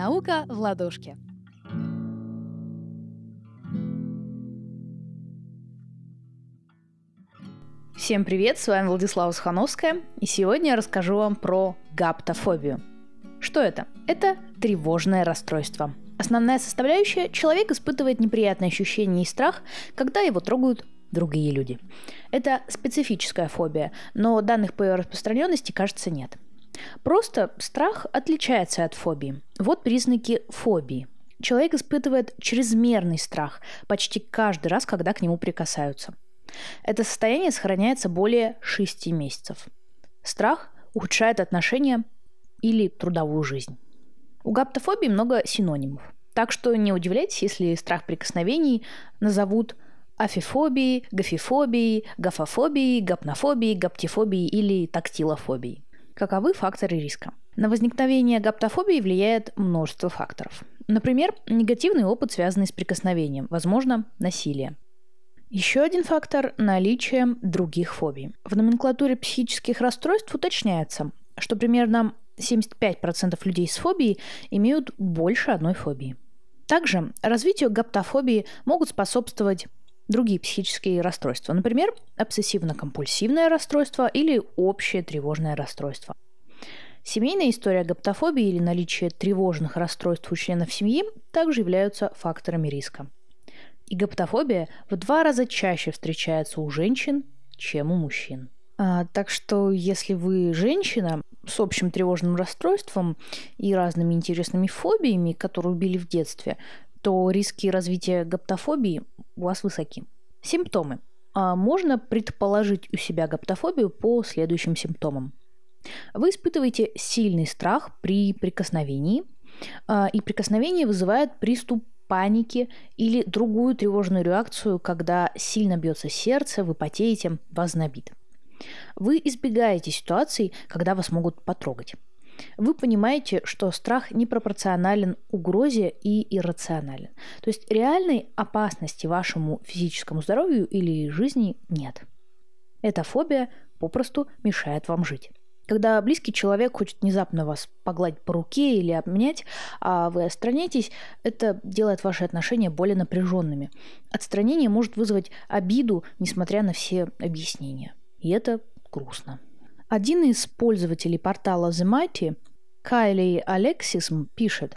Наука в ладошке. Всем привет, с вами Владислава Сухановская, и сегодня я расскажу вам про гаптофобию. Что это? Это тревожное расстройство. Основная составляющая – человек испытывает неприятные ощущения и страх, когда его трогают другие люди. Это специфическая фобия, но данных по ее распространенности, кажется, нет. Просто страх отличается от фобии. Вот признаки фобии. Человек испытывает чрезмерный страх почти каждый раз, когда к нему прикасаются. Это состояние сохраняется более 6 месяцев. Страх ухудшает отношения или трудовую жизнь. У гаптофобии много синонимов. Так что не удивляйтесь, если страх прикосновений назовут афифобией, гафифобией, гафофобией, гапнофобией, гаптифобией или тактилофобией. Каковы факторы риска? На возникновение гаптофобии влияет множество факторов. Например, негативный опыт, связанный с прикосновением, возможно, насилие. Еще один фактор – наличие других фобий. В номенклатуре психических расстройств уточняется, что примерно 75% людей с фобией имеют больше одной фобии. Также развитию гаптофобии могут способствовать другие психические расстройства, например, обсессивно-компульсивное расстройство или общее тревожное расстройство. Семейная история гаптофобии или наличие тревожных расстройств у членов семьи также являются факторами риска. И гаптофобия в два раза чаще встречается у женщин, чем у мужчин. А, так что, если вы женщина с общим тревожным расстройством и разными интересными фобиями, которые убили в детстве, то риски развития гаптофобии у вас высоки. Симптомы. А можно предположить у себя гаптофобию по следующим симптомам. Вы испытываете сильный страх при прикосновении, а, и прикосновение вызывает приступ паники или другую тревожную реакцию, когда сильно бьется сердце, вы потеете, вас знобит. Вы избегаете ситуаций, когда вас могут потрогать. Вы понимаете, что страх непропорционален угрозе и иррационален. То есть реальной опасности вашему физическому здоровью или жизни нет. Эта фобия попросту мешает вам жить. Когда близкий человек хочет внезапно вас погладить по руке или обнять, а вы отстраняетесь, это делает ваши отношения более напряженными. Отстранение может вызвать обиду, несмотря на все объяснения. И это грустно. Один из пользователей портала The Mighty, Кайли Алексисм, пишет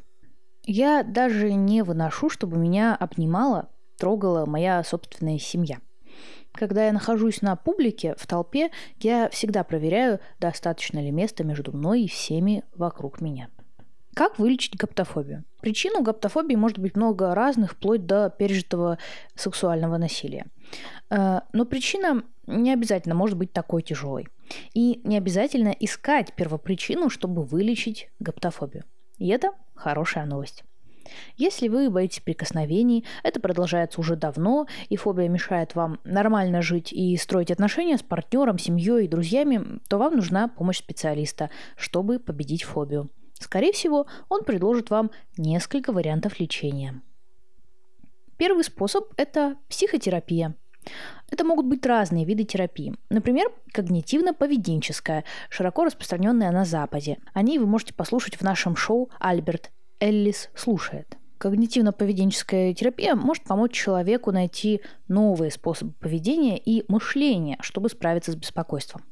«Я даже не выношу, чтобы меня обнимала, трогала моя собственная семья – когда я нахожусь на публике, в толпе, я всегда проверяю, достаточно ли места между мной и всеми вокруг меня. Как вылечить гаптофобию? Причин у гаптофобии может быть много разных, вплоть до пережитого сексуального насилия. Э, но причина не обязательно может быть такой тяжелой. И не обязательно искать первопричину, чтобы вылечить гаптофобию. И это хорошая новость. Если вы боитесь прикосновений, это продолжается уже давно, и фобия мешает вам нормально жить и строить отношения с партнером, семьей и друзьями, то вам нужна помощь специалиста, чтобы победить фобию. Скорее всего, он предложит вам несколько вариантов лечения. Первый способ – это психотерапия. Это могут быть разные виды терапии. Например, когнитивно-поведенческая, широко распространенная на Западе. О ней вы можете послушать в нашем шоу «Альберт Эллис слушает. Когнитивно-поведенческая терапия может помочь человеку найти новые способы поведения и мышления, чтобы справиться с беспокойством.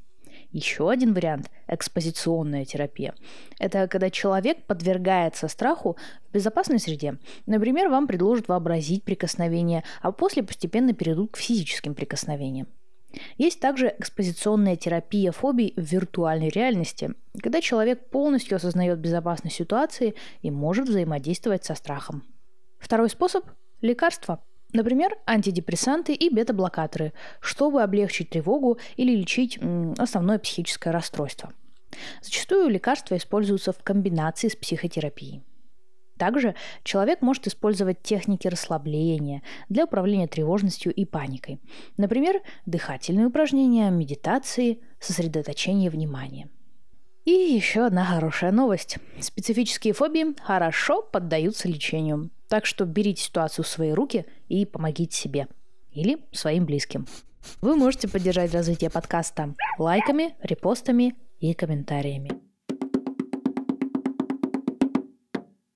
Еще один вариант – экспозиционная терапия. Это когда человек подвергается страху в безопасной среде. Например, вам предложат вообразить прикосновение, а после постепенно перейдут к физическим прикосновениям. Есть также экспозиционная терапия фобий в виртуальной реальности, когда человек полностью осознает безопасность ситуации и может взаимодействовать со страхом. Второй способ – лекарства. Например, антидепрессанты и бета-блокаторы, чтобы облегчить тревогу или лечить основное психическое расстройство. Зачастую лекарства используются в комбинации с психотерапией. Также человек может использовать техники расслабления для управления тревожностью и паникой. Например, дыхательные упражнения, медитации, сосредоточение внимания. И еще одна хорошая новость. Специфические фобии хорошо поддаются лечению. Так что берите ситуацию в свои руки и помогите себе. Или своим близким. Вы можете поддержать развитие подкаста лайками, репостами и комментариями.